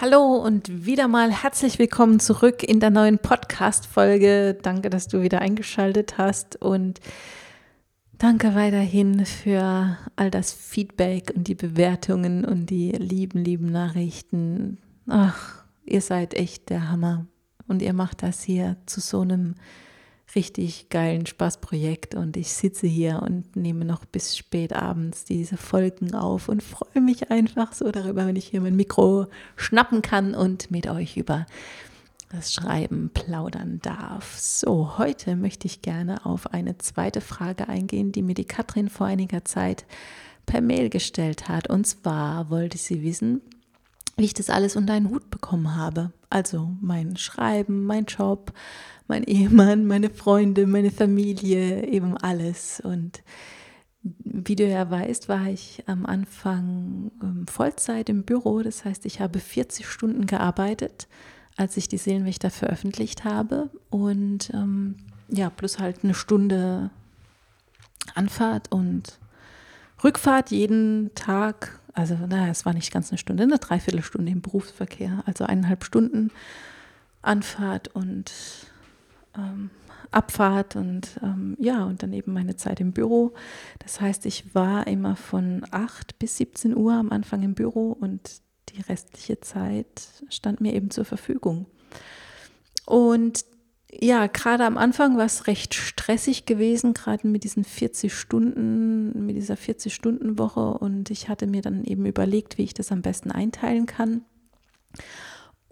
Hallo und wieder mal herzlich willkommen zurück in der neuen Podcast-Folge. Danke, dass du wieder eingeschaltet hast und danke weiterhin für all das Feedback und die Bewertungen und die lieben, lieben Nachrichten. Ach, ihr seid echt der Hammer und ihr macht das hier zu so einem richtig geilen Spaßprojekt und ich sitze hier und nehme noch bis spät abends diese Folgen auf und freue mich einfach so darüber, wenn ich hier mein Mikro schnappen kann und mit euch über das Schreiben plaudern darf. So, heute möchte ich gerne auf eine zweite Frage eingehen, die mir die Katrin vor einiger Zeit per Mail gestellt hat. Und zwar wollte sie wissen, wie ich das alles unter einen Hut bekommen habe. Also mein Schreiben, mein Job, mein Ehemann, meine Freunde, meine Familie, eben alles. Und wie du ja weißt, war ich am Anfang ähm, Vollzeit im Büro. Das heißt, ich habe 40 Stunden gearbeitet, als ich die Seelenwächter veröffentlicht habe. Und ähm, ja, plus halt eine Stunde Anfahrt und Rückfahrt jeden Tag. Also, naja, es war nicht ganz eine Stunde, eine Dreiviertelstunde im Berufsverkehr. Also eineinhalb Stunden Anfahrt und ähm, Abfahrt und ähm, ja, und dann eben meine Zeit im Büro. Das heißt, ich war immer von 8 bis 17 Uhr am Anfang im Büro und die restliche Zeit stand mir eben zur Verfügung. Und ja, gerade am Anfang war es recht stressig gewesen, gerade mit diesen 40 Stunden, mit dieser 40-Stunden-Woche. Und ich hatte mir dann eben überlegt, wie ich das am besten einteilen kann.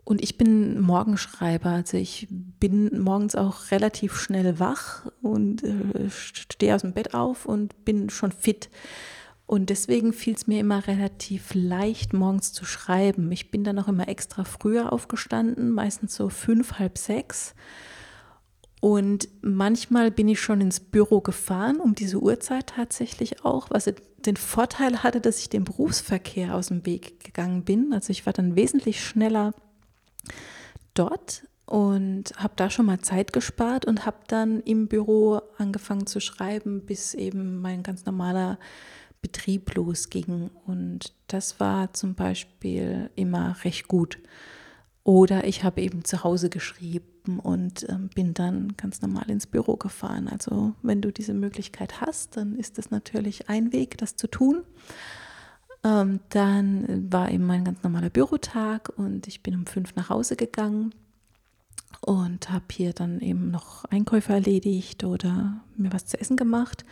Und ich bin Morgenschreiber, also ich bin morgens auch relativ schnell wach und äh, stehe aus dem Bett auf und bin schon fit. Und deswegen fiel es mir immer relativ leicht, morgens zu schreiben. Ich bin dann auch immer extra früher aufgestanden, meistens so fünf, halb sechs. Und manchmal bin ich schon ins Büro gefahren, um diese Uhrzeit tatsächlich auch, was den Vorteil hatte, dass ich dem Berufsverkehr aus dem Weg gegangen bin. Also ich war dann wesentlich schneller dort und habe da schon mal Zeit gespart und habe dann im Büro angefangen zu schreiben, bis eben mein ganz normaler Betrieb losging. Und das war zum Beispiel immer recht gut. Oder ich habe eben zu Hause geschrieben und äh, bin dann ganz normal ins Büro gefahren. Also wenn du diese Möglichkeit hast, dann ist das natürlich ein Weg, das zu tun. Ähm, dann war eben mein ganz normaler Bürotag und ich bin um fünf nach Hause gegangen und habe hier dann eben noch Einkäufe erledigt oder mir was zu essen gemacht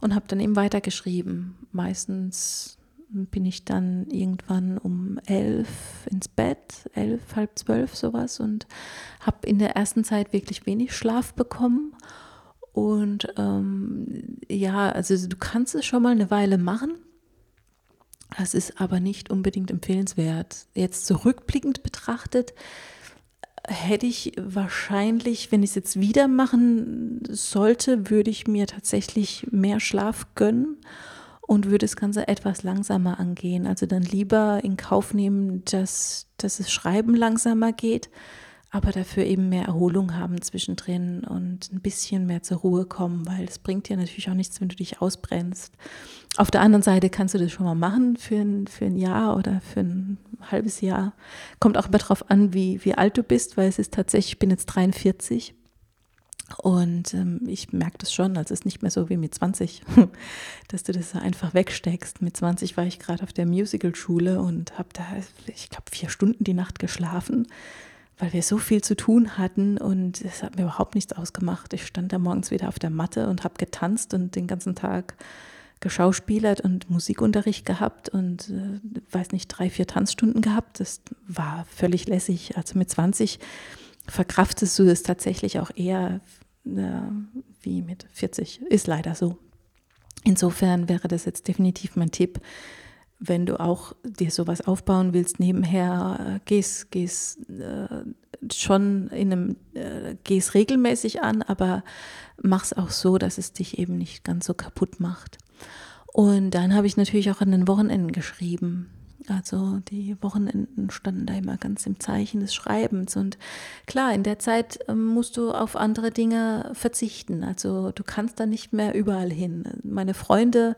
und habe dann eben weitergeschrieben. Meistens bin ich dann irgendwann um elf ins Bett, elf, halb zwölf sowas und habe in der ersten Zeit wirklich wenig Schlaf bekommen. Und ähm, ja, also du kannst es schon mal eine Weile machen, das ist aber nicht unbedingt empfehlenswert. Jetzt zurückblickend betrachtet, hätte ich wahrscheinlich, wenn ich es jetzt wieder machen sollte, würde ich mir tatsächlich mehr Schlaf gönnen und würde das Ganze etwas langsamer angehen. Also dann lieber in Kauf nehmen, dass, dass das Schreiben langsamer geht, aber dafür eben mehr Erholung haben zwischendrin und ein bisschen mehr zur Ruhe kommen, weil es bringt dir natürlich auch nichts, wenn du dich ausbrennst. Auf der anderen Seite kannst du das schon mal machen für ein, für ein Jahr oder für ein halbes Jahr. Kommt auch immer darauf an, wie, wie alt du bist, weil es ist tatsächlich, ich bin jetzt 43 und ähm, ich merke das schon, also es ist nicht mehr so wie mit 20, dass du das einfach wegsteckst. Mit 20 war ich gerade auf der Musicalschule und habe da, ich glaube, vier Stunden die Nacht geschlafen weil wir so viel zu tun hatten und es hat mir überhaupt nichts ausgemacht. Ich stand da morgens wieder auf der Matte und habe getanzt und den ganzen Tag geschauspielert und Musikunterricht gehabt und äh, weiß nicht, drei, vier Tanzstunden gehabt. Das war völlig lässig. Also mit 20 verkraftest du es tatsächlich auch eher äh, wie mit 40. Ist leider so. Insofern wäre das jetzt definitiv mein Tipp, wenn du auch dir sowas aufbauen willst, nebenher, äh, gehst, gehst äh, schon in einem, äh, gehst regelmäßig an, aber mach's auch so, dass es dich eben nicht ganz so kaputt macht. Und dann habe ich natürlich auch an den Wochenenden geschrieben. Also die Wochenenden standen da immer ganz im Zeichen des Schreibens. Und klar, in der Zeit ähm, musst du auf andere Dinge verzichten. Also du kannst da nicht mehr überall hin. Meine Freunde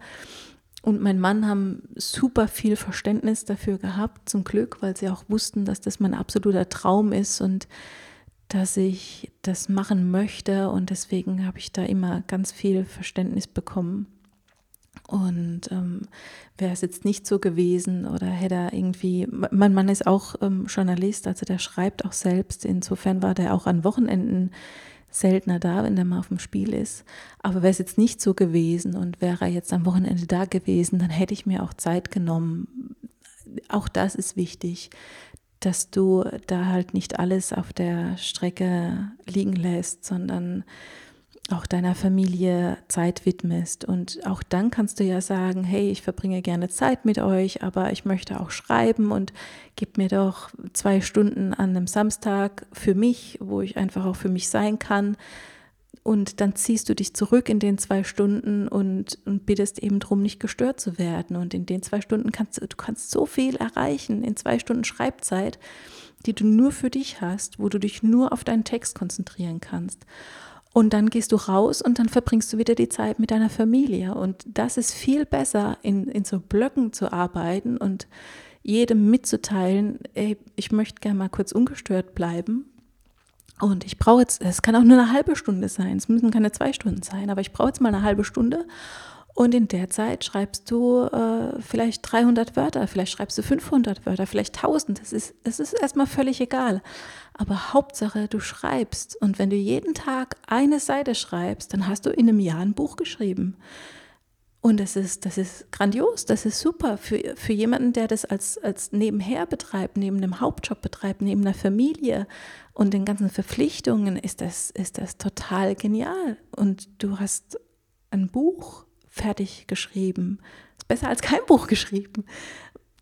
und mein Mann haben super viel Verständnis dafür gehabt, zum Glück, weil sie auch wussten, dass das mein absoluter Traum ist und dass ich das machen möchte. Und deswegen habe ich da immer ganz viel Verständnis bekommen. Und ähm, wäre es jetzt nicht so gewesen oder hätte er irgendwie, mein Mann ist auch ähm, Journalist, also der schreibt auch selbst. Insofern war der auch an Wochenenden seltener da, wenn der mal auf dem Spiel ist. Aber wäre es jetzt nicht so gewesen und wäre er jetzt am Wochenende da gewesen, dann hätte ich mir auch Zeit genommen. Auch das ist wichtig, dass du da halt nicht alles auf der Strecke liegen lässt, sondern auch deiner Familie Zeit widmest. Und auch dann kannst du ja sagen, hey, ich verbringe gerne Zeit mit euch, aber ich möchte auch schreiben und gib mir doch zwei Stunden an einem Samstag für mich, wo ich einfach auch für mich sein kann. Und dann ziehst du dich zurück in den zwei Stunden und, und bittest eben darum, nicht gestört zu werden. Und in den zwei Stunden kannst du, kannst so viel erreichen, in zwei Stunden Schreibzeit, die du nur für dich hast, wo du dich nur auf deinen Text konzentrieren kannst. Und dann gehst du raus und dann verbringst du wieder die Zeit mit deiner Familie. Und das ist viel besser, in, in so Blöcken zu arbeiten und jedem mitzuteilen, ey, ich möchte gerne mal kurz ungestört bleiben. Und ich brauche jetzt, es kann auch nur eine halbe Stunde sein, es müssen keine zwei Stunden sein, aber ich brauche jetzt mal eine halbe Stunde und in der Zeit schreibst du äh, vielleicht 300 Wörter, vielleicht schreibst du 500 Wörter, vielleicht 1000. Es ist, es ist erstmal völlig egal. Aber Hauptsache, du schreibst. Und wenn du jeden Tag eine Seite schreibst, dann hast du in einem Jahr ein Buch geschrieben. Und das ist, das ist grandios, das ist super für, für jemanden, der das als, als nebenher betreibt, neben einem Hauptjob betreibt, neben einer Familie und den ganzen Verpflichtungen, ist das, ist das total genial. Und du hast ein Buch fertig geschrieben. Ist besser als kein Buch geschrieben,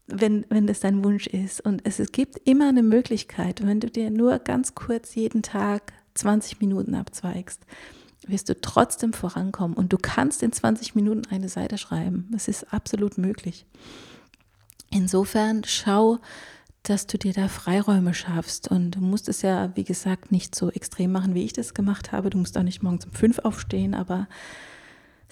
wenn, wenn das dein Wunsch ist. Und es, es gibt immer eine Möglichkeit, wenn du dir nur ganz kurz jeden Tag 20 Minuten abzweigst, wirst du trotzdem vorankommen. Und du kannst in 20 Minuten eine Seite schreiben. Es ist absolut möglich. Insofern schau, dass du dir da Freiräume schaffst. Und du musst es ja, wie gesagt, nicht so extrem machen, wie ich das gemacht habe. Du musst auch nicht morgens um fünf aufstehen, aber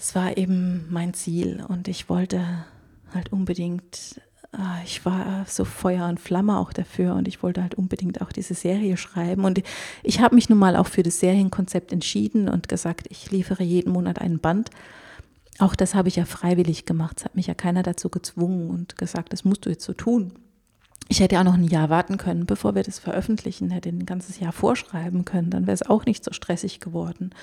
es war eben mein Ziel und ich wollte halt unbedingt, ah, ich war so Feuer und Flamme auch dafür und ich wollte halt unbedingt auch diese Serie schreiben. Und ich habe mich nun mal auch für das Serienkonzept entschieden und gesagt, ich liefere jeden Monat einen Band. Auch das habe ich ja freiwillig gemacht. Es hat mich ja keiner dazu gezwungen und gesagt, das musst du jetzt so tun. Ich hätte auch noch ein Jahr warten können, bevor wir das veröffentlichen, hätte ein ganzes Jahr vorschreiben können, dann wäre es auch nicht so stressig geworden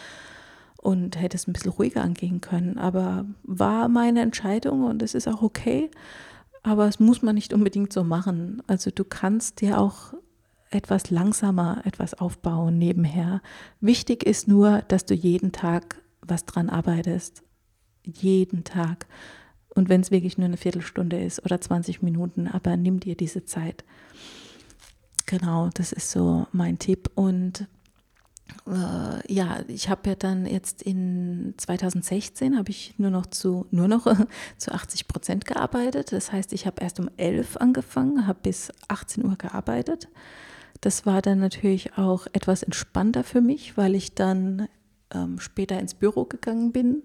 und hätte es ein bisschen ruhiger angehen können. Aber war meine Entscheidung und es ist auch okay. Aber es muss man nicht unbedingt so machen. Also du kannst dir auch etwas langsamer etwas aufbauen nebenher. Wichtig ist nur, dass du jeden Tag was dran arbeitest. Jeden Tag. Und wenn es wirklich nur eine Viertelstunde ist oder 20 Minuten, aber nimm dir diese Zeit. Genau, das ist so mein Tipp. Und äh, ja, ich habe ja dann jetzt in 2016 habe ich nur noch zu nur noch zu 80 Prozent gearbeitet. Das heißt, ich habe erst um 11 angefangen, habe bis 18 Uhr gearbeitet. Das war dann natürlich auch etwas entspannter für mich, weil ich dann ähm, später ins Büro gegangen bin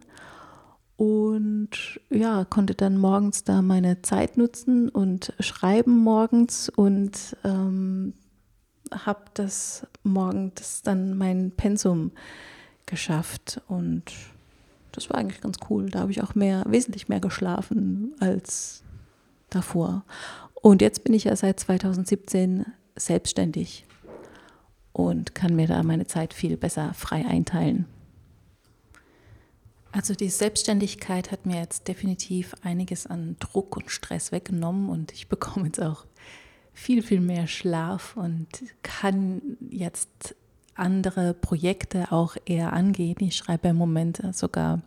und ja, konnte dann morgens da meine Zeit nutzen und schreiben morgens und ähm, habe das morgens dann mein Pensum geschafft und das war eigentlich ganz cool. Da habe ich auch mehr, wesentlich mehr geschlafen als davor. Und jetzt bin ich ja seit 2017 selbstständig und kann mir da meine Zeit viel besser frei einteilen. Also die Selbstständigkeit hat mir jetzt definitiv einiges an Druck und Stress weggenommen und ich bekomme jetzt auch viel, viel mehr Schlaf und kann jetzt andere Projekte auch eher angehen. Ich schreibe im Moment sogar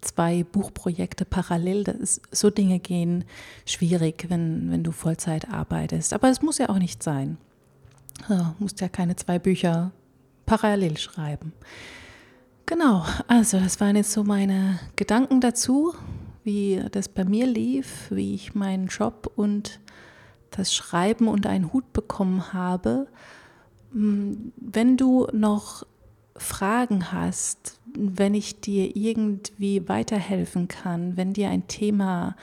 zwei Buchprojekte parallel. Das so Dinge gehen schwierig, wenn, wenn du Vollzeit arbeitest. Aber es muss ja auch nicht sein. Du musst ja keine zwei Bücher parallel schreiben. Genau, also das waren jetzt so meine Gedanken dazu, wie das bei mir lief, wie ich meinen Job und das Schreiben unter einen Hut bekommen habe. Hm, wenn du noch Fragen hast, wenn ich dir irgendwie weiterhelfen kann, wenn dir ein Thema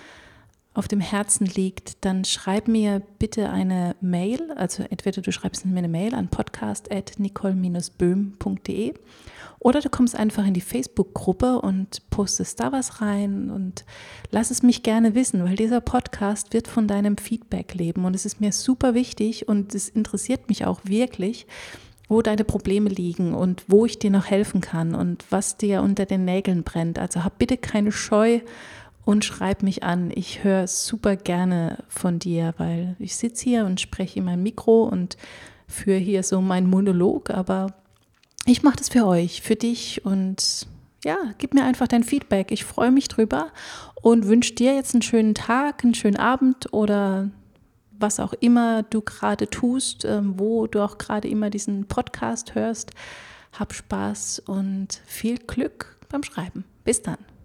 auf dem Herzen liegt, dann schreib mir bitte eine Mail. Also entweder du schreibst mir eine Mail an podcast.nicole-böhm.de oder du kommst einfach in die Facebook-Gruppe und postest da was rein und lass es mich gerne wissen, weil dieser Podcast wird von deinem Feedback leben und es ist mir super wichtig und es interessiert mich auch wirklich, wo deine Probleme liegen und wo ich dir noch helfen kann und was dir unter den Nägeln brennt. Also hab bitte keine Scheu und schreib mich an. Ich höre super gerne von dir, weil ich sitze hier und spreche in mein Mikro und führe hier so meinen Monolog, aber ich mache das für euch, für dich und ja, gib mir einfach dein Feedback. Ich freue mich drüber und wünsche dir jetzt einen schönen Tag, einen schönen Abend oder was auch immer du gerade tust, ähm, wo du auch gerade immer diesen Podcast hörst. Hab Spaß und viel Glück beim Schreiben. Bis dann.